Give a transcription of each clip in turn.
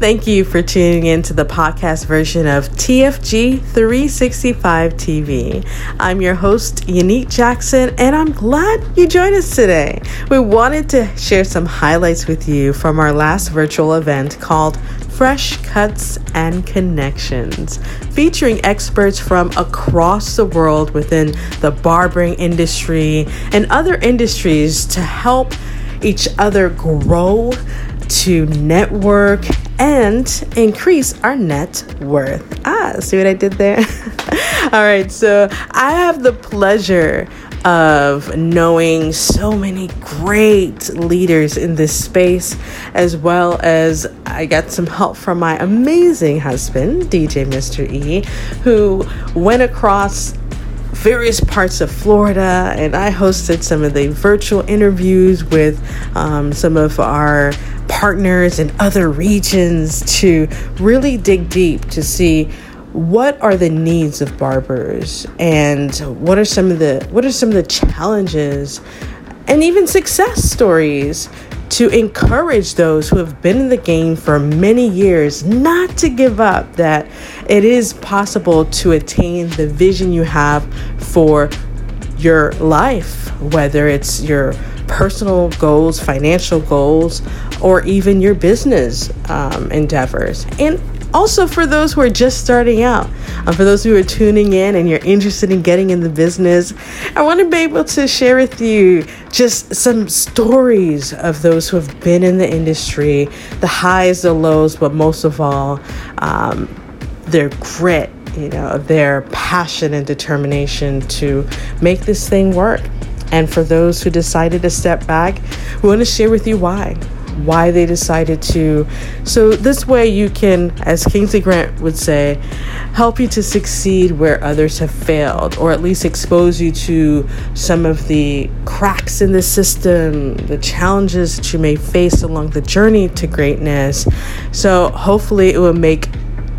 Thank you for tuning in to the podcast version of TFG 365 TV. I'm your host, Unique Jackson, and I'm glad you joined us today. We wanted to share some highlights with you from our last virtual event called Fresh Cuts and Connections, featuring experts from across the world within the barbering industry and other industries to help each other grow to network and increase our net worth. Ah, see what I did there? All right, so I have the pleasure of knowing so many great leaders in this space, as well as I got some help from my amazing husband, DJ Mr. E, who went across various parts of Florida, and I hosted some of the virtual interviews with um, some of our partners in other regions to really dig deep to see what are the needs of barbers and what are some of the what are some of the challenges and even success stories to encourage those who have been in the game for many years not to give up, that it is possible to attain the vision you have for your life, whether it's your personal goals, financial goals, or even your business um, endeavors. And also for those who are just starting out, um, for those who are tuning in and you're interested in getting in the business, I want to be able to share with you just some stories of those who have been in the industry, the highs, the lows, but most of all, um, their grit, you know, their passion and determination to make this thing work. And for those who decided to step back, we want to share with you why why they decided to. So, this way, you can, as Kingsley Grant would say, help you to succeed where others have failed, or at least expose you to some of the cracks in the system, the challenges that you may face along the journey to greatness. So, hopefully, it will make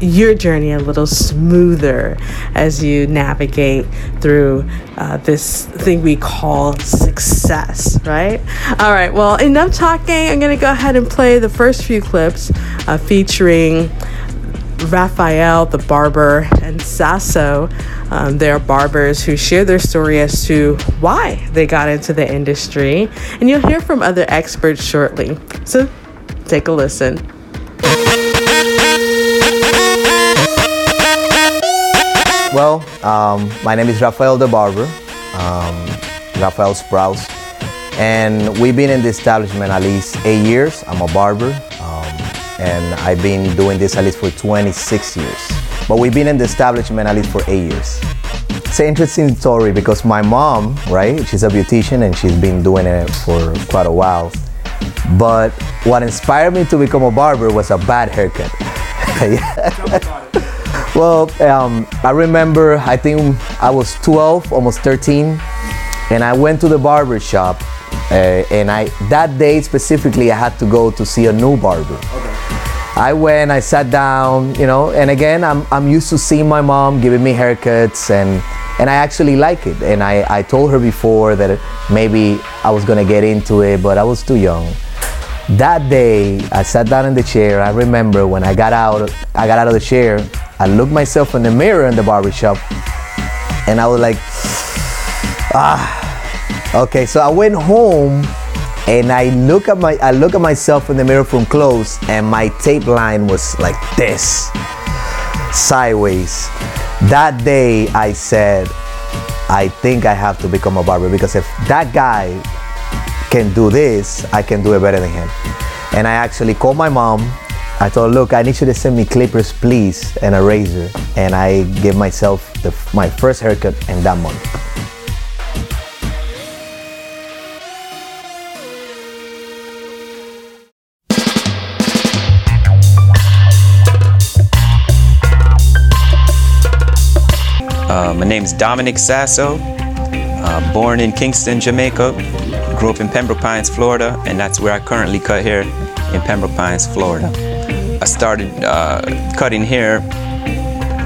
your journey a little smoother as you navigate through uh, this thing we call success, right? All right, well, enough talking. I'm going to go ahead and play the first few clips uh, featuring Rafael, the barber, and Sasso. Um, they are barbers who share their story as to why they got into the industry. And you'll hear from other experts shortly. So take a listen. Well, um, my name is Rafael the Barber, um, Rafael Sprouse, and we've been in the establishment at least eight years. I'm a barber, um, and I've been doing this at least for 26 years. But we've been in the establishment at least for eight years. It's an interesting story because my mom, right, she's a beautician and she's been doing it for quite a while. But what inspired me to become a barber was a bad haircut. Well, um, I remember, I think I was 12, almost 13, and I went to the barber shop. Uh, and I that day specifically, I had to go to see a new barber. Okay. I went, I sat down, you know, and again, I'm, I'm used to seeing my mom giving me haircuts, and and I actually like it. And I, I told her before that maybe I was gonna get into it, but I was too young. That day, I sat down in the chair. I remember when I got out, I got out of the chair. I looked myself in the mirror in the barbershop and I was like, ah, okay. So I went home and I look at my I look at myself in the mirror from close and my tape line was like this sideways. That day I said, I think I have to become a barber because if that guy can do this, I can do it better than him. And I actually called my mom I thought, look, I need you to send me clippers, please, and a razor. And I gave myself the, my first haircut in that month. Uh, my name is Dominic Sasso, uh, born in Kingston, Jamaica, grew up in Pembroke Pines, Florida, and that's where I currently cut hair in Pembroke Pines, Florida. I started uh, cutting hair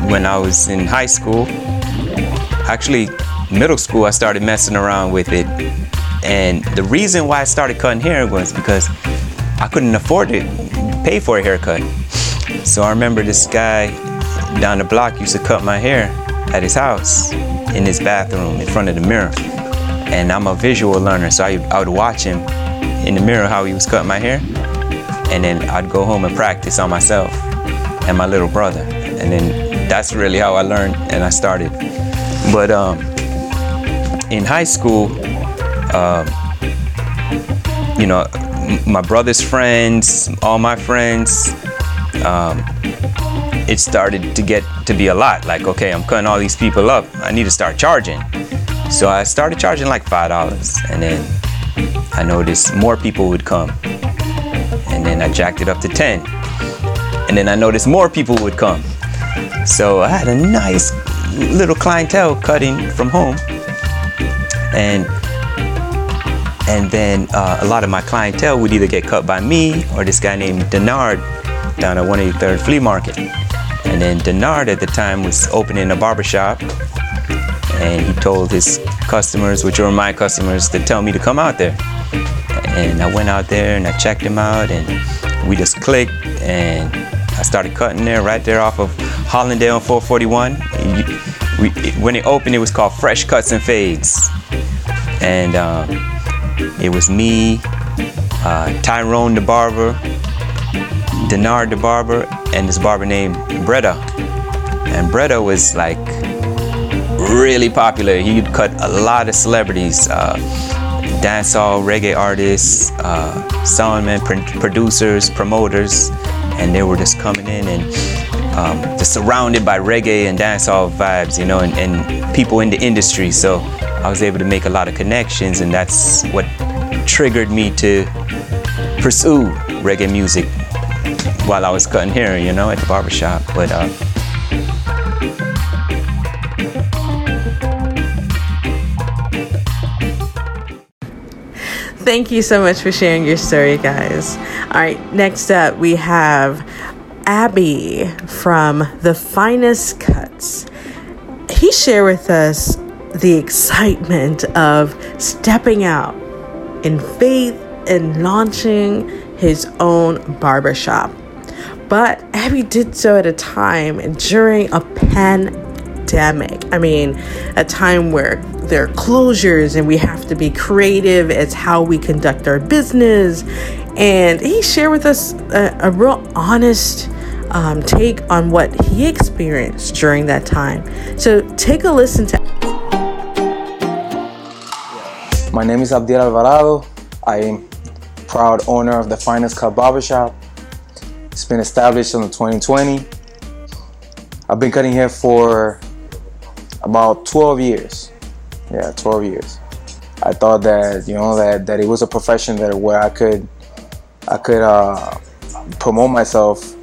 when I was in high school. Actually, middle school, I started messing around with it. And the reason why I started cutting hair was because I couldn't afford to pay for a haircut. So I remember this guy down the block used to cut my hair at his house in his bathroom in front of the mirror. And I'm a visual learner, so I, I would watch him in the mirror how he was cutting my hair. And then I'd go home and practice on myself and my little brother. And then that's really how I learned and I started. But um, in high school, um, you know, my brother's friends, all my friends, um, it started to get to be a lot. Like, okay, I'm cutting all these people up. I need to start charging. So I started charging like five dollars, and then I noticed more people would come, and I jacked it up to ten, and then I noticed more people would come. So I had a nice little clientele cutting from home, and and then uh, a lot of my clientele would either get cut by me or this guy named Denard down at 183rd Flea Market. And then Denard at the time was opening a barbershop and he told his customers, which were my customers, to tell me to come out there. And I went out there and I checked him out and we just clicked and I started cutting there right there off of Hallandale 441. We, when it opened, it was called Fresh Cuts and Fades. And um, it was me, uh, Tyrone the barber, Denard the barber, and this barber named Bretta. And Bretta was like really popular. He'd cut a lot of celebrities, uh, dancehall, reggae artists, uh, soundmen, pr- producers, promoters, and they were just coming in and um, just surrounded by reggae and dancehall vibes, you know, and, and people in the industry. So I was able to make a lot of connections, and that's what triggered me to pursue reggae music while I was cutting hair, you know, at the barbershop. But uh, Thank you so much for sharing your story, guys. All right, next up we have Abby from The Finest Cuts. He shared with us the excitement of stepping out in faith and launching his own barbershop. But Abby did so at a time during a pandemic. I mean, a time where there are closures and we have to be creative as how we conduct our business. And he shared with us a, a real honest um, take on what he experienced during that time. So take a listen to. My name is Abdiel Alvarado. I am proud owner of the Finest Cut Barbershop. It's been established in 2020. I've been cutting hair for about 12 years. Yeah, 12 years. I thought that you know that, that it was a profession that where I could I could uh, promote myself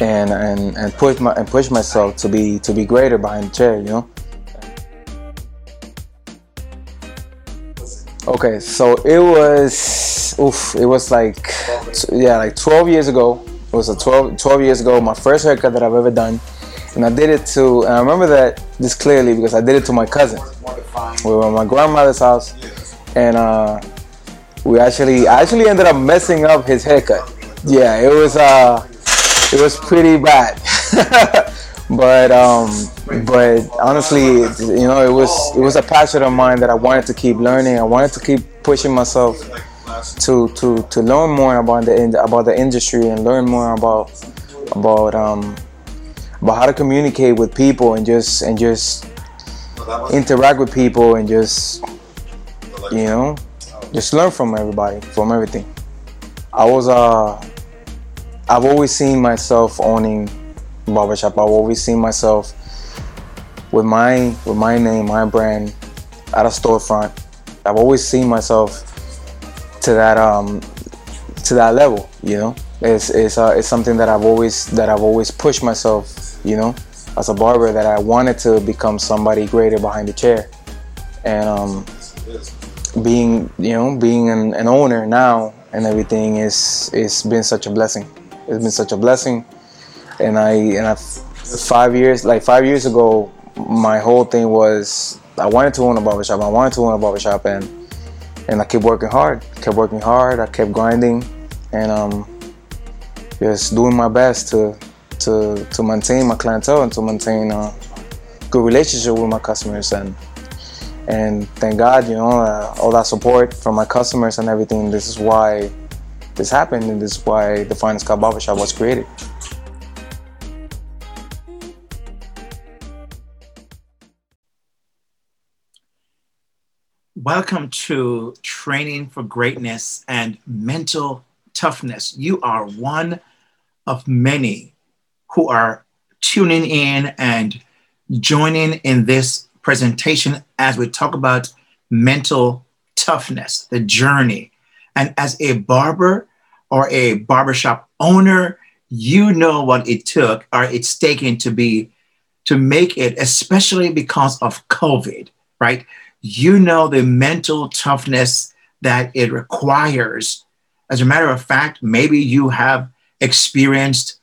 and, and and push my and push myself to be to be greater behind the chair. You know. Okay, so it was, oof, it was like, yeah, like 12 years ago. It was a 12, 12 years ago, my first haircut that I've ever done. And I did it to, and I remember that this clearly because I did it to my cousin. We were at my grandmother's house, and uh, we actually, I actually ended up messing up his haircut. Yeah, it was, uh, it was pretty bad. but um, but honestly, you know, it was it was a passion of mine that I wanted to keep learning. I wanted to keep pushing myself to to to learn more about the about the industry and learn more about about um about how to communicate with people and just and just interact with people and just you know just learn from everybody from everything. I was uh I've always seen myself owning barbershop. I've always seen myself with my with my name, my brand at a storefront. I've always seen myself to that um to that level, you know. It's it's uh, it's something that I've always that I've always pushed myself, you know, as a barber that I wanted to become somebody greater behind the chair. And um being, you know, being an, an owner now and everything is it's been such a blessing. It's been such a blessing and I and I five years like five years ago my whole thing was I wanted to own a barbershop I wanted to own a barbershop and and I kept working hard kept working hard I kept grinding and um just doing my best to to to maintain my clientele and to maintain a good relationship with my customers and and thank God, you know, uh, all that support from my customers and everything. This is why this happened, and this is why the Finest Cut Barbershop was created. Welcome to Training for Greatness and Mental Toughness. You are one of many who are tuning in and joining in this presentation as we talk about mental toughness, the journey. And as a barber or a barbershop owner, you know what it took or it's taken to be to make it, especially because of COVID, right? You know the mental toughness that it requires. As a matter of fact, maybe you have experienced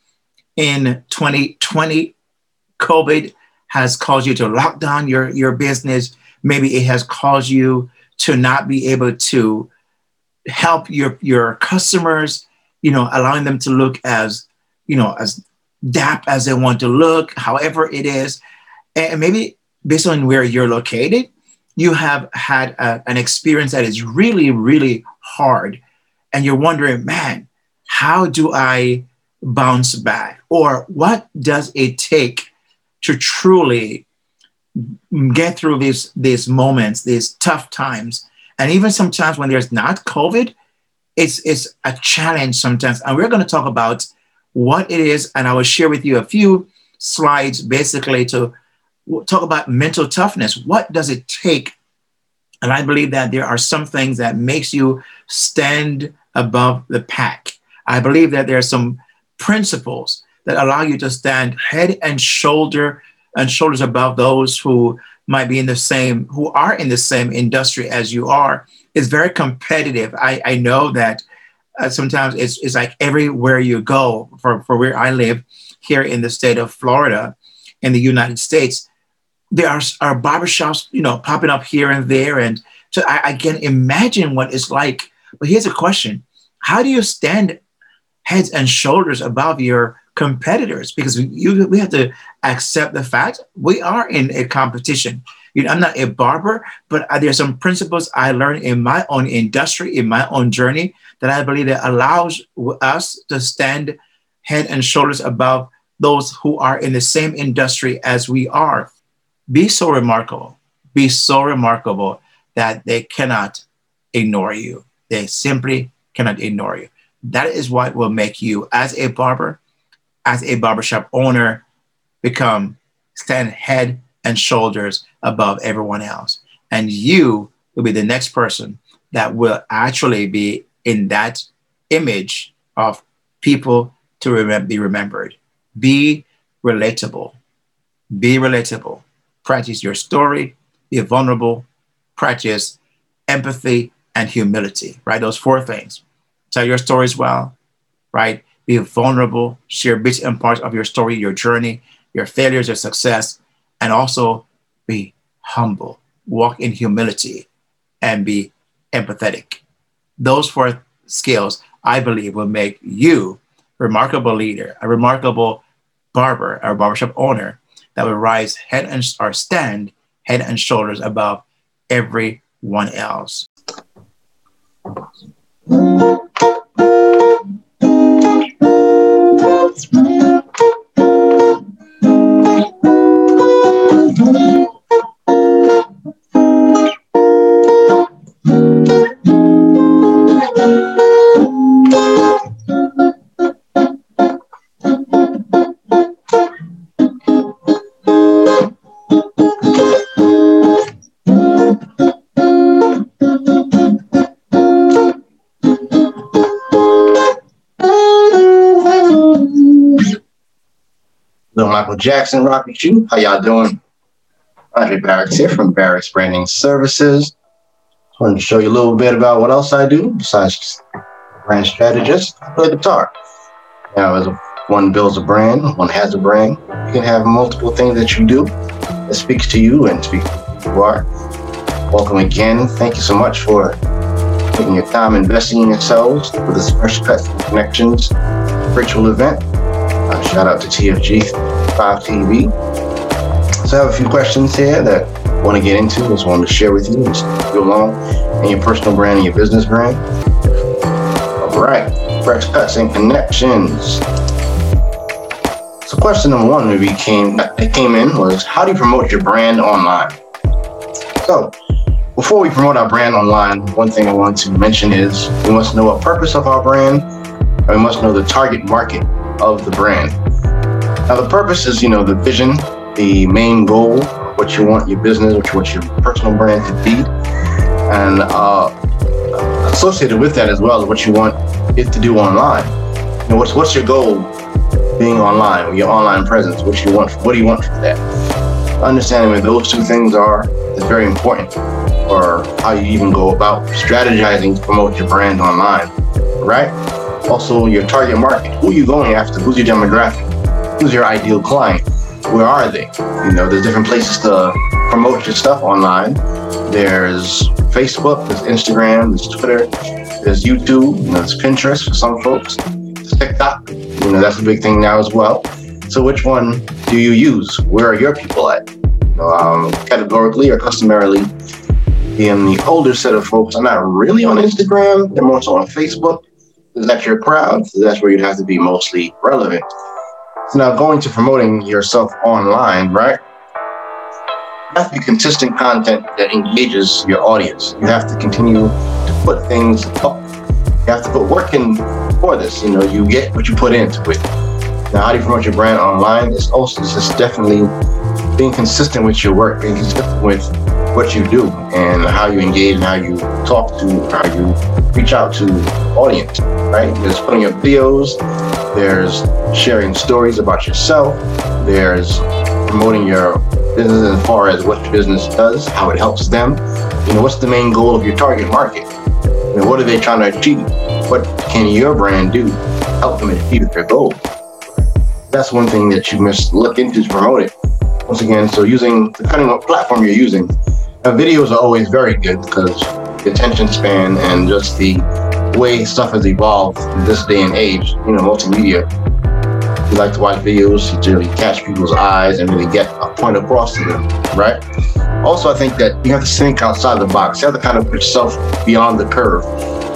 in 2020 COVID has caused you to lock down your, your business. Maybe it has caused you to not be able to help your, your customers, you know, allowing them to look as, you know, as dap as they want to look, however it is. And maybe based on where you're located, you have had a, an experience that is really, really hard. And you're wondering, man, how do I bounce back? Or what does it take to truly get through these these moments, these tough times, and even sometimes when there's not COVID, it's it's a challenge sometimes. And we're going to talk about what it is, and I will share with you a few slides basically to talk about mental toughness. What does it take? And I believe that there are some things that makes you stand above the pack. I believe that there are some principles that allow you to stand head and shoulder and shoulders above those who might be in the same, who are in the same industry as you are. is very competitive. I, I know that uh, sometimes it's, it's like everywhere you go, for, for where I live here in the state of Florida, in the United States, there are, are barbershops, you know, popping up here and there. And so I, I can imagine what it's like. But here's a question How do you stand heads and shoulders above your competitors because we, you, we have to accept the fact we are in a competition. You know, I'm not a barber, but there are some principles I learned in my own industry, in my own journey, that I believe that allows us to stand head and shoulders above those who are in the same industry as we are. Be so remarkable, be so remarkable that they cannot ignore you. They simply cannot ignore you. That is what will make you, as a barber, as a barbershop owner become stand head and shoulders above everyone else. And you will be the next person that will actually be in that image of people to rem- be remembered. Be relatable. Be relatable. Practice your story. Be vulnerable. Practice empathy and humility, right? Those four things. Tell your stories well, right? be vulnerable, share bits and parts of your story, your journey, your failures, your success, and also be humble, walk in humility, and be empathetic. Those four skills, I believe, will make you a remarkable leader, a remarkable barber, a barbershop owner that will rise head and or stand head and shoulders above everyone else. Jackson, Rocky Shoe. How y'all doing? Andre Barracks here from Barracks Branding Services. I wanted to show you a little bit about what else I do besides brand strategist. I play guitar. Now, as one builds a brand, one has a brand. You can have multiple things that you do that speaks to you and speaks to who you are. Welcome again. Thank you so much for taking your time investing in yourselves for this fresh cut connections virtual event. Uh, shout out to TFG 5 TV. So I have a few questions here that I want to get into. Just wanted to share with you as go along in your personal brand and your business brand. All right, fresh cuts and connections. So question number one that came that came in was how do you promote your brand online? So before we promote our brand online, one thing I want to mention is we must know a purpose of our brand, and we must know the target market of the brand. Now, the purpose is, you know, the vision, the main goal, what you want your business, what you want your personal brand to be, and uh, associated with that as well is what you want it to do online. You know, what's what's your goal being online, your online presence? What you want? What do you want from that? Understanding where those two things are is very important or how you even go about strategizing to promote your brand online, right? Also, your target market. Who are you going after? Who's your demographic? Who's your ideal client? Where are they? You know, there's different places to promote your stuff online. There's Facebook, there's Instagram, there's Twitter, there's YouTube, you know, there's Pinterest for some folks, there's TikTok. You know, that's a big thing now as well. So, which one do you use? Where are your people at? Um, categorically or customarily, being the older set of folks are not really on Instagram, they're more so on Facebook. Is that your crowd? So that's where you'd have to be mostly relevant. Now going to promoting yourself online, right? You have to be consistent content that engages your audience. You have to continue to put things up. You have to put work in for this. You know, you get what you put into it. Now, how do you promote your brand online? It's also it's just definitely being consistent with your work, being consistent with what you do and how you engage and how you talk to, how you reach out to audience, right? There's putting up videos, there's sharing stories about yourself, there's promoting your business as far as what your business does, how it helps them. You know, what's the main goal of your target market? You know, what are they trying to achieve? What can your brand do to help them achieve their goal? That's one thing that you must look into to promote it. Once again, so using, depending on what platform you're using, videos are always very good because the attention span and just the way stuff has evolved in this day and age, you know, multimedia. You like to watch videos to really catch people's eyes and really get a point across to them, right? Also, I think that you have to think outside the box. You have to kind of put yourself beyond the curve.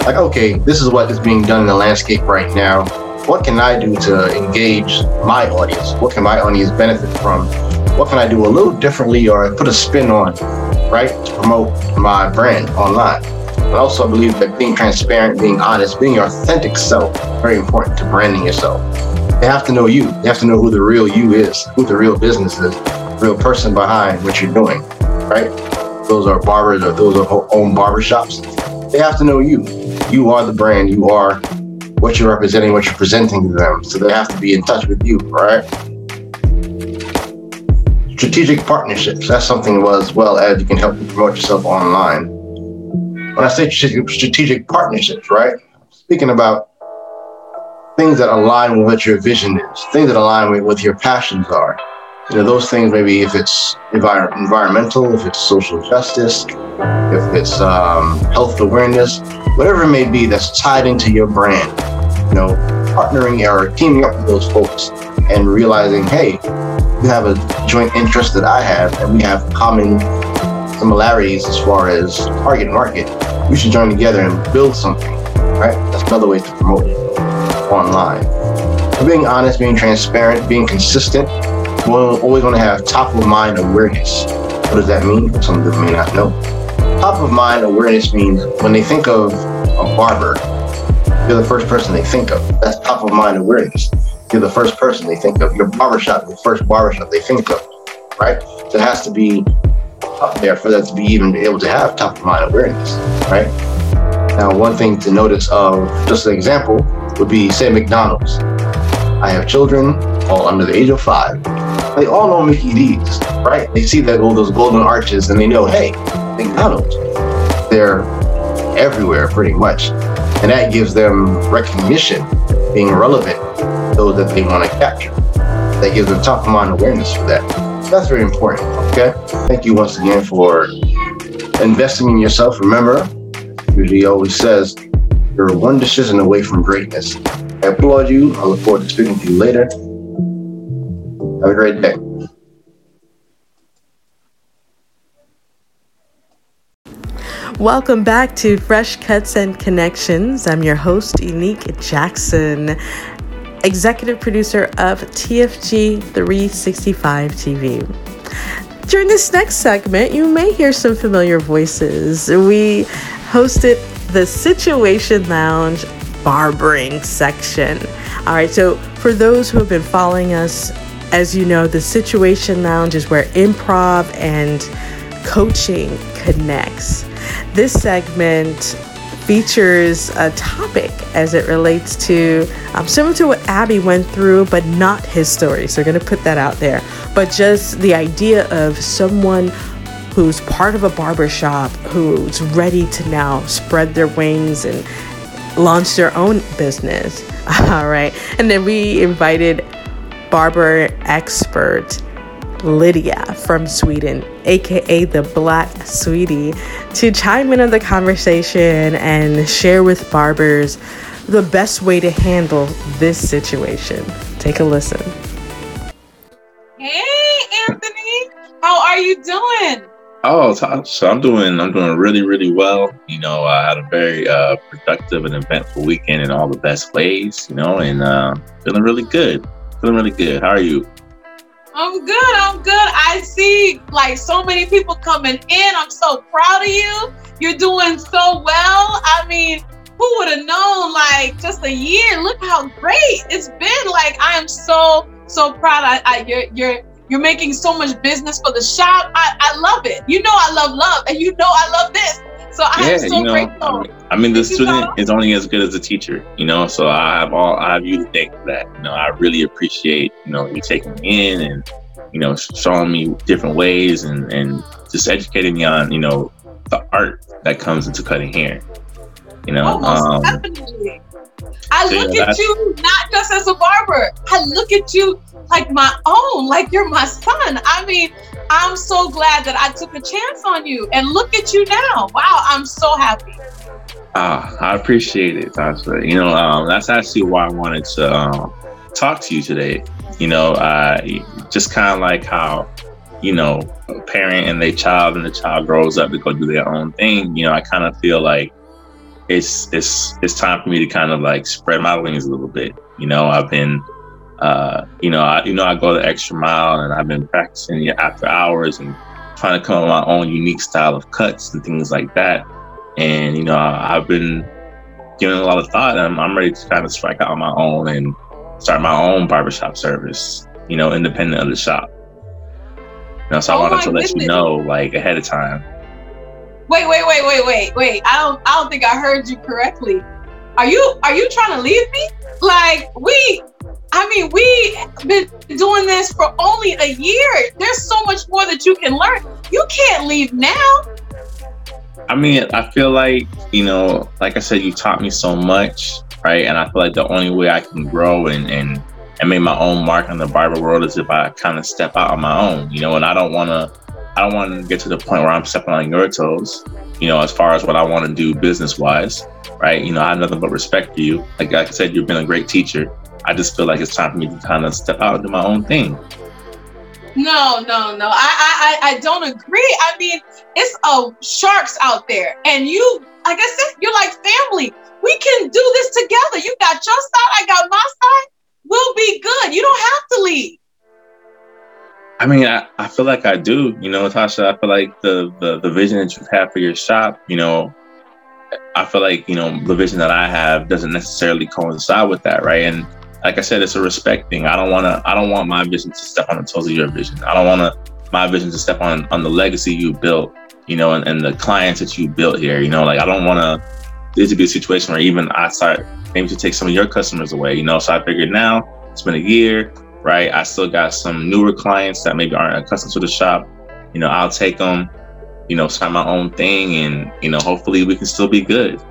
Like, okay, this is what is being done in the landscape right now. What can I do to engage my audience? What can my audience benefit from? What can I do a little differently or put a spin on? Right? To promote my brand online. But also, I believe that being transparent, being honest, being your authentic self, very important to branding yourself. They have to know you. They have to know who the real you is, who the real business is, real person behind what you're doing, right? Those are barbers or those are own barbershops. They have to know you. You are the brand. You are what you're representing, what you're presenting to them. So they have to be in touch with you, right? Strategic partnerships. That's something as well as you can help promote yourself online. When I say strategic partnerships, right? Speaking about things that align with what your vision is, things that align with what your passions are. You know, those things maybe if it's envir- environmental, if it's social justice, if it's um, health awareness, whatever it may be that's tied into your brand. You know, partnering or teaming up with those folks and realizing, hey, we have a joint interest that I have, and we have common similarities as far as target market. We should join together and build something, right? That's another way to promote it online. Being honest, being transparent, being consistent, we're always going to have top of mind awareness. What does that mean? Some people may not know. Top of mind awareness means when they think of a barber, you're the first person they think of. That's top of mind awareness you're the first person they think of. Your barbershop, the first barbershop they think of, right? So it has to be up there for that to be even able to have top of mind awareness, right? Now, one thing to notice of just an example would be say McDonald's. I have children all under the age of five. They all know Mickey D's, right? They see that all those golden arches and they know, hey, McDonald's. They're everywhere pretty much. And that gives them recognition, being relevant those that they want to capture. That gives them top of mind awareness for that. That's very important. Okay. Thank you once again for investing in yourself. Remember, usually always says you're one decision away from greatness. I applaud you. I look forward to speaking to you later. Have a great day. Welcome back to Fresh Cuts and Connections. I'm your host, Unique Jackson, executive producer of TFG 365 TV. During this next segment, you may hear some familiar voices. We hosted the Situation Lounge barbering section. All right, so for those who have been following us, as you know, the Situation Lounge is where improv and coaching connects. This segment features a topic as it relates to um, similar to what Abby went through, but not his story. So we're going to put that out there. But just the idea of someone who's part of a barbershop who's ready to now spread their wings and launch their own business. All right. And then we invited barber expert Lydia from Sweden, aka the Black Sweetie, to chime in on the conversation and share with barbers the best way to handle this situation. Take a listen. Hey, Anthony, how are you doing? Oh, so I'm doing I'm doing really really well. You know, I had a very uh, productive and eventful weekend in all the best ways. You know, and uh, feeling really good. Feeling really good. How are you? I'm good. I'm good. I see like so many people coming in. I'm so proud of you. You're doing so well. I mean, who would have known like just a year? Look how great it's been. Like I am so so proud. I, I you're you're you're making so much business for the shop. I, I love it. You know I love love, and you know I love this. So I yeah, am so you know, grateful. I mean, I mean, the student Tom. is only as good as the teacher, you know. So I have all I have you to thank for that. You know, I really appreciate you know you taking me in and you know showing me different ways and and just educating me on you know the art that comes into cutting hair. You know, Oh, um, definitely. I so, yeah, look at you not just as a barber. I look at you like my own, like you're my son. I mean, I'm so glad that I took a chance on you. And look at you now. Wow, I'm so happy. Ah, I appreciate it, Tasha. You know, um, that's actually why I wanted to um, talk to you today. You know, uh, just kind of like how, you know, a parent and their child and the child grows up to go do their own thing. You know, I kind of feel like it's it's it's time for me to kind of like spread my wings a little bit. You know, I've been, uh, you know, I you know I go the extra mile and I've been practicing after hours and trying to come up with my own unique style of cuts and things like that and you know I, have been giving a lot of thought and I'm, I'm ready to kind of strike out on my own and start my own barbershop service you know independent of the shop you know, so Oh i wanted to let goodness. you know like ahead of time Wait, wait, wait, wait, wait, wait. I don't I don't think I heard you correctly. Are you are you trying to leave me? Like we I mean, we've been doing this for only a year. There's so much more that you can learn. You can't leave now. i mean i feel like you know like i said you taught me so much right and i feel like the only way i can grow and and and make my own mark in the barber world is if i kind of step out on my own you know and i don't want to I don't want to get to the point where I'm stepping on your toes, you know, as far as what I want to do business wise, right? You know, I have nothing but respect for you. Like, like I said, you've been a great teacher. I just feel like it's time for me to kind of step out and do my own thing. No, no, no. I, I, I don't agree. I mean, it's uh sharks out there, and you, like I said, you're like family. We can do this together. You got your side, I got my side. We'll be good. You don't have to leave. I mean, I, I feel like I do, you know, Tasha. I feel like the, the the vision that you have for your shop, you know, I feel like you know the vision that I have doesn't necessarily coincide with that, right? And like I said, it's a respect thing. I don't want to. I don't want my vision to step on the toes of your vision. I don't want to my vision to step on on the legacy you built, you know, and, and the clients that you built here. You know, like I don't want to. This to be a situation where even I start maybe to take some of your customers away. You know, so I figured now it's been a year, right? I still got some newer clients that maybe aren't accustomed to the shop. You know, I'll take them. You know, start my own thing, and you know, hopefully we can still be good.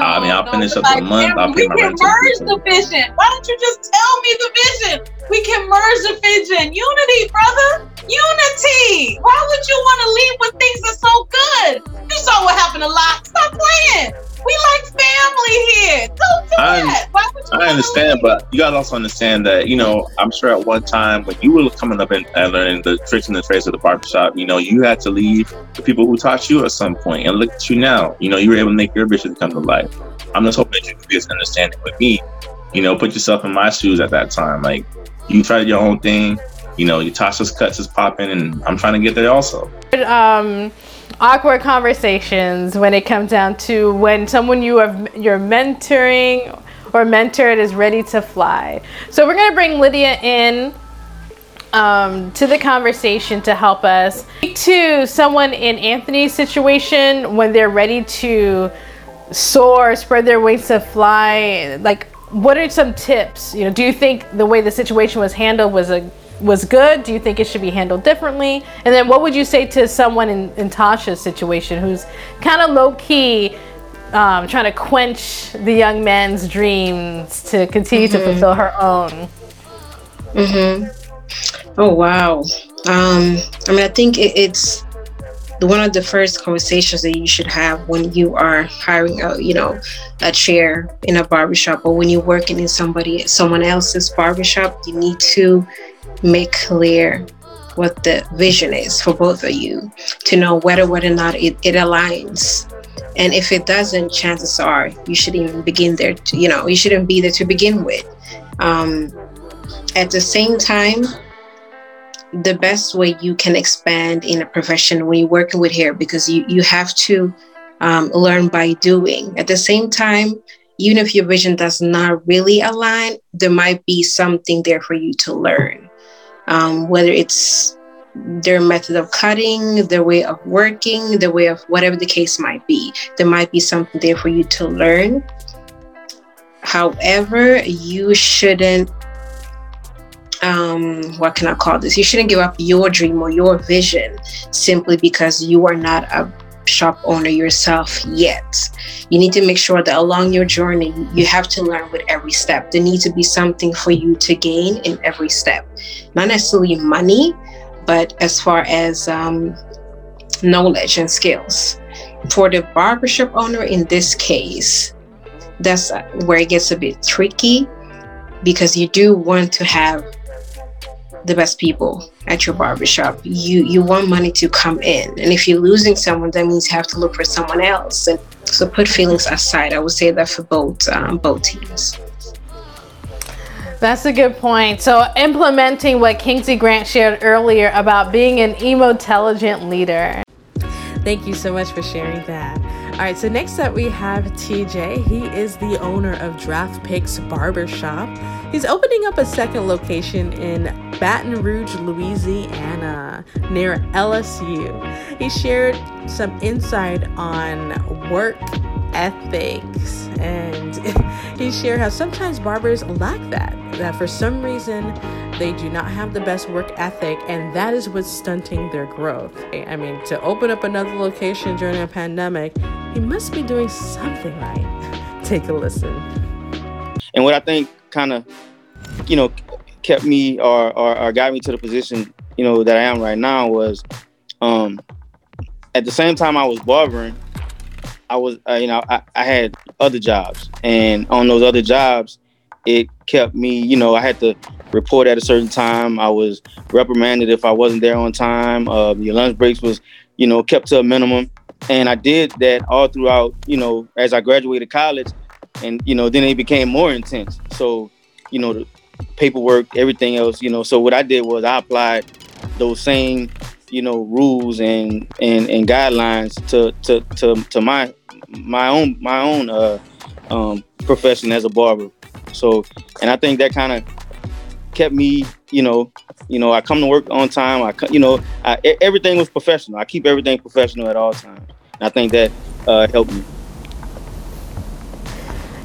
I mean, I'll finish up the month, I'll pay we my can merge the vision. Why don't you just tell me the vision? We can merge the vision. Unity, brother. Unity. Why would you want to leave when things are so good? You saw what happened a Lot. Stop playing. We like family here. Don't do I- that. Why would you I understand, but you gotta also understand that, you know, I'm sure at one time when you were coming up and, and learning the tricks and the trades of the barbershop, you know, you had to leave the people who taught you at some point and look at you now. You know, you were able to make your vision come to life. I'm just hoping that you can be as understanding with me. You know, put yourself in my shoes at that time. Like you tried your own thing, you know, your Tasha's cuts is popping and I'm trying to get there also. um, awkward conversations when it comes down to when someone you have you're mentoring or mentored is ready to fly. So we're gonna bring Lydia in um, to the conversation to help us speak to someone in Anthony's situation when they're ready to soar, spread their wings to fly. Like, what are some tips? You know, do you think the way the situation was handled was a was good? Do you think it should be handled differently? And then, what would you say to someone in, in Tasha's situation who's kind of low key? Um, trying to quench the young man's dreams to continue to fulfill her own. Mm-hmm. Oh wow. Um, I mean, I think it, it's one of the first conversations that you should have when you are hiring a, you know, a chair in a barbershop or when you're working in somebody someone else's barbershop. You need to make clear what the vision is for both of you to know whether whether or not it, it aligns. And if it doesn't, chances are you shouldn't even begin there. To, you know, you shouldn't be there to begin with. Um, at the same time, the best way you can expand in a profession when you're working with hair because you, you have to um, learn by doing. At the same time, even if your vision does not really align, there might be something there for you to learn. Um, whether it's their method of cutting, their way of working, the way of whatever the case might be, there might be something there for you to learn. However, you shouldn't um, what can I call this? You shouldn't give up your dream or your vision simply because you are not a shop owner yourself yet. You need to make sure that along your journey, you have to learn with every step. There needs to be something for you to gain in every step. Not necessarily money, but as far as um, knowledge and skills. For the barbershop owner in this case, that's where it gets a bit tricky because you do want to have the best people at your barbershop. You you want money to come in. And if you're losing someone, that means you have to look for someone else. And so put feelings aside. I would say that for both um, both teams. That's a good point. So, implementing what Kingsley Grant shared earlier about being an emo-intelligent leader. Thank you so much for sharing that. All right, so next up we have TJ. He is the owner of Draft Picks Barbershop. He's opening up a second location in Baton Rouge, Louisiana, near LSU. He shared some insight on work ethics and he shared how sometimes barbers lack that that for some reason they do not have the best work ethic and that is what's stunting their growth. I mean to open up another location during a pandemic he must be doing something right. Take a listen. And what i think kind of you know kept me or, or or got me to the position you know that i am right now was um at the same time i was barbering I was, uh, you know, I, I had other jobs, and on those other jobs, it kept me, you know, I had to report at a certain time. I was reprimanded if I wasn't there on time. Uh, your lunch breaks was, you know, kept to a minimum, and I did that all throughout, you know, as I graduated college, and you know, then it became more intense. So, you know, the paperwork, everything else, you know. So what I did was I applied those same you know rules and and and guidelines to to to, to my my own my own uh um profession as a barber. So and i think that kind of kept me you know you know i come to work on time. I you know I, everything was professional. I keep everything professional at all times. And i think that uh helped me.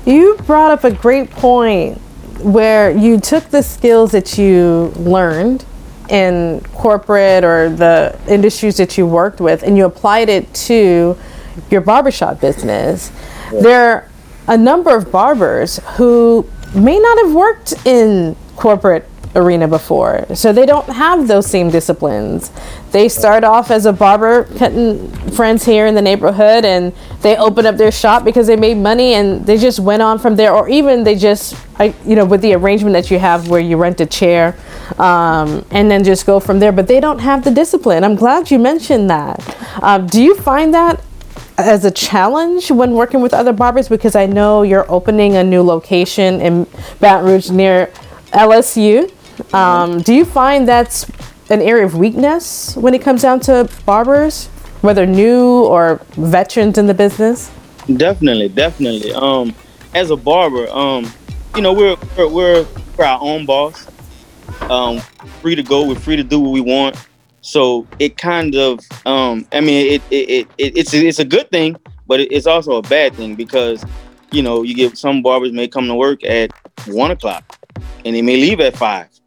You brought up a great point where you took the skills that you learned in corporate or the industries that you worked with and you applied it to your barbershop business. There are a number of barbers who may not have worked in corporate arena before. So they don't have those same disciplines. They start off as a barber cutting friends here in the neighborhood and they open up their shop because they made money and they just went on from there. Or even they just I, you know with the arrangement that you have where you rent a chair um, and then just go from there. But they don't have the discipline. I'm glad you mentioned that. Um, do you find that as a challenge when working with other barbers? Because i know you're opening a new location in baton rouge near lsu um, do you find that's an area of weakness when it comes down to barbers, whether new or veterans in the business? Definitely, definitely. Um, as a barber, um, you know, we're we're, we're, we're our own boss. Um, free to go. We're free to do what we want. So it kind of, um, I mean, it, it, it, it it's it's a good thing, but it's also a bad thing because, you know, you get some barbers may come to work at one o'clock, and they may leave at five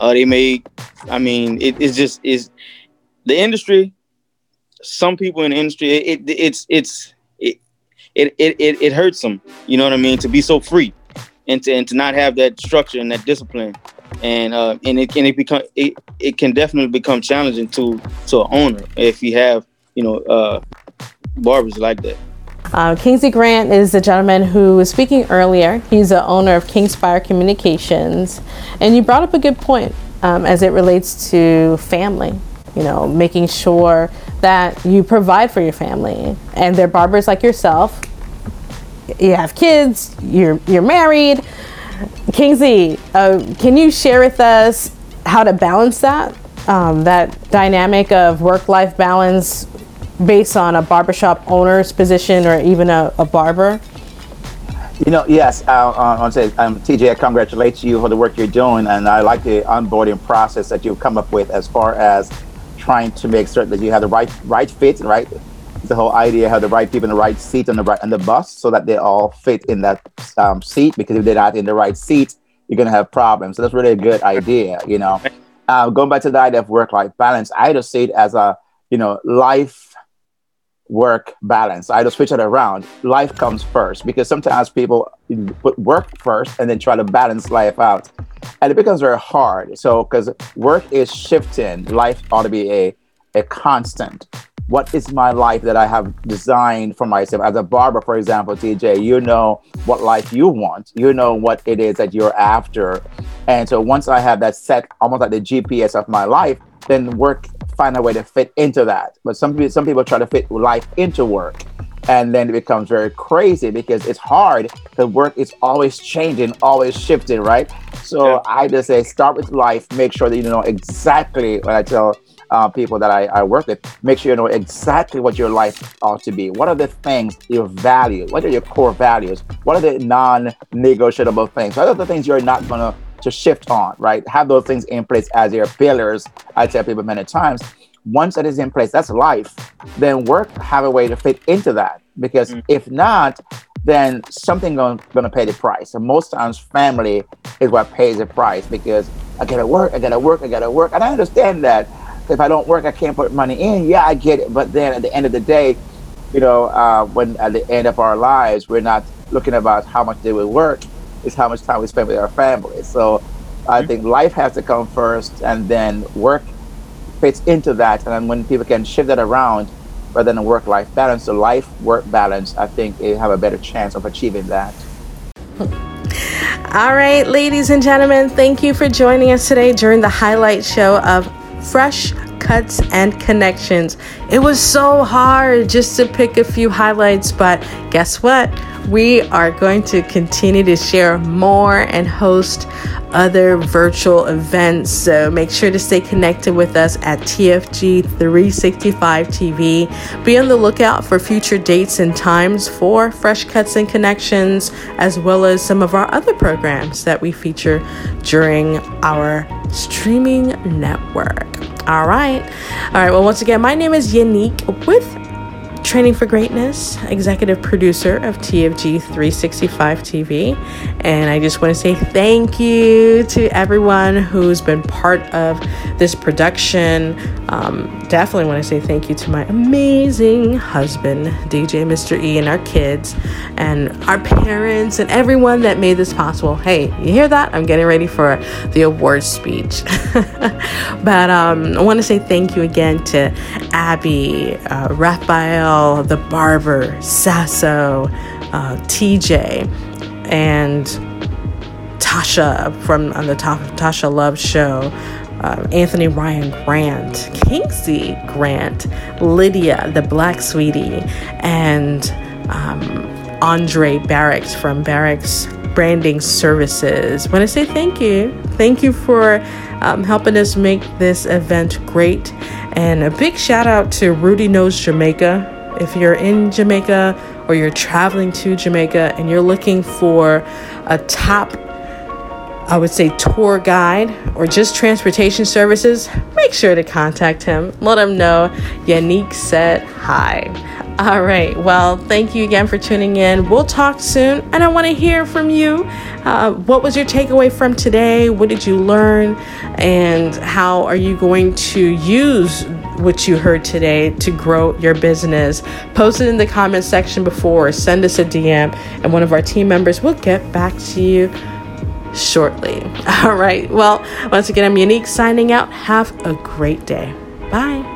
uh, they may, I mean, it, it's just is the industry. Some people in the industry, it, it it's it's it, it it it hurts them. You know what I mean? To be so free, and to and to not have that structure and that discipline, and uh, and it can it become it, it can definitely become challenging to to an owner if you have you know uh, barbers like that. Uh, Kingsley Grant is the gentleman who was speaking earlier. He's the owner of Kingspire Communications. And you brought up a good point um, as it relates to family, you know, making sure that you provide for your family. And they're barbers like yourself. You have kids, you're, you're married. Kingsley, uh, can you share with us how to balance that? Um, that dynamic of work life balance based on a barbershop owner's position or even a, a barber? You know, yes. Uh, I want to say, um, TJ, I congratulate you for the work you're doing, and I like the onboarding process that you've come up with as far as trying to make certain that you have the right right fit, right? The whole idea have the right people in the right seat on the right on the bus, so that they all fit in that um, seat. Because if they're not in the right seat, you're gonna have problems. So that's really a good idea, you know. Uh, going back to the idea of work-life balance, I just see it as a you know life work balance. I just switch it around. Life comes first because sometimes people put work first and then try to balance life out. And it becomes very hard. So, because work is shifting, life ought to be a, a constant. What is my life that I have designed for myself? As a barber, for example, TJ, you know what life you want. You know what it is that you're after. And so once I have that set almost like the GPS of my life, then work find a way to fit into that. But some people, some people try to fit life into work, and then it becomes very crazy because it's hard. The work is always changing, always shifting, right? So yeah. I just say start with life. Make sure that you know exactly what I tell uh, people that I, I, work with. Make sure you know exactly what your life ought to be. What are the things you value? What are your core values? What are the non-negotiable things? What are the things you're not gonna to shift on, right? Have those things in place as your pillars. I tell people many times, once that is in place, that's life. Then work have a way to fit into that. Because mm. if not, then something going to pay the price. And most times, family is what pays the price because I gotta work, I gotta work, I gotta work, and I understand that. If I don't work, I can't put money in. Yeah, I get it. But then at the end of the day, you know, uh, when at the end of our lives, we're not looking about how much they will work is how much time we spend with our family. So I mm-hmm. think life has to come first, and then work fits into that. And then when people can shift that around, rather than a work-life balance, the life-work balance, I think they have a better chance of achieving that. All right, ladies and gentlemen, thank you for joining us today during the highlight show of Fresh Cuts and Connections. It was so hard just to pick a few highlights, but guess what? we are going to continue to share more and host other virtual events. So make sure to stay connected with us at TFG 365 TV. Be on the lookout for future dates and times for Fresh Cuts and Connections, as well as some of our other programs that we feature during our streaming network. All right. All right. Well, once again, my name is Yannick with Training for Greatness, executive producer of TFG 365 TV. And I just want to say thank you to everyone who's been part of this production. Um, definitely want to say thank you to my amazing husband, DJ Mr. E, and our kids, and our parents, and everyone that made this possible. Hey, you hear that? I'm getting ready for the award speech. but um, I want to say thank you again to Abby, uh, Rafael, the barber, Sasso, uh, TJ, and Tasha from on the top of Tasha Love show. Uh, Anthony Ryan Grant, Kingsley Grant, Lydia, the Black Sweetie, and um, Andre Barracks from Barracks Branding Services. Want to say thank you. Thank you for um, helping us make this event great. And a big shout out to Rudy Knows Jamaica. If you're in Jamaica or you're traveling to Jamaica and you're looking for a top I would say tour guide or just transportation services, make sure to contact him. Let him know Yannick said hi. All right. Well, thank you again for tuning in. We'll talk soon, and I want to hear from you. Uh, what was your takeaway from today? What did you learn? And how are you going to use what you heard today to grow your business? Post it in the comment section before, send us a DM, and one of our team members will get back to you shortly. All right. Well, once again, I'm Unique signing out. Have a great day. Bye.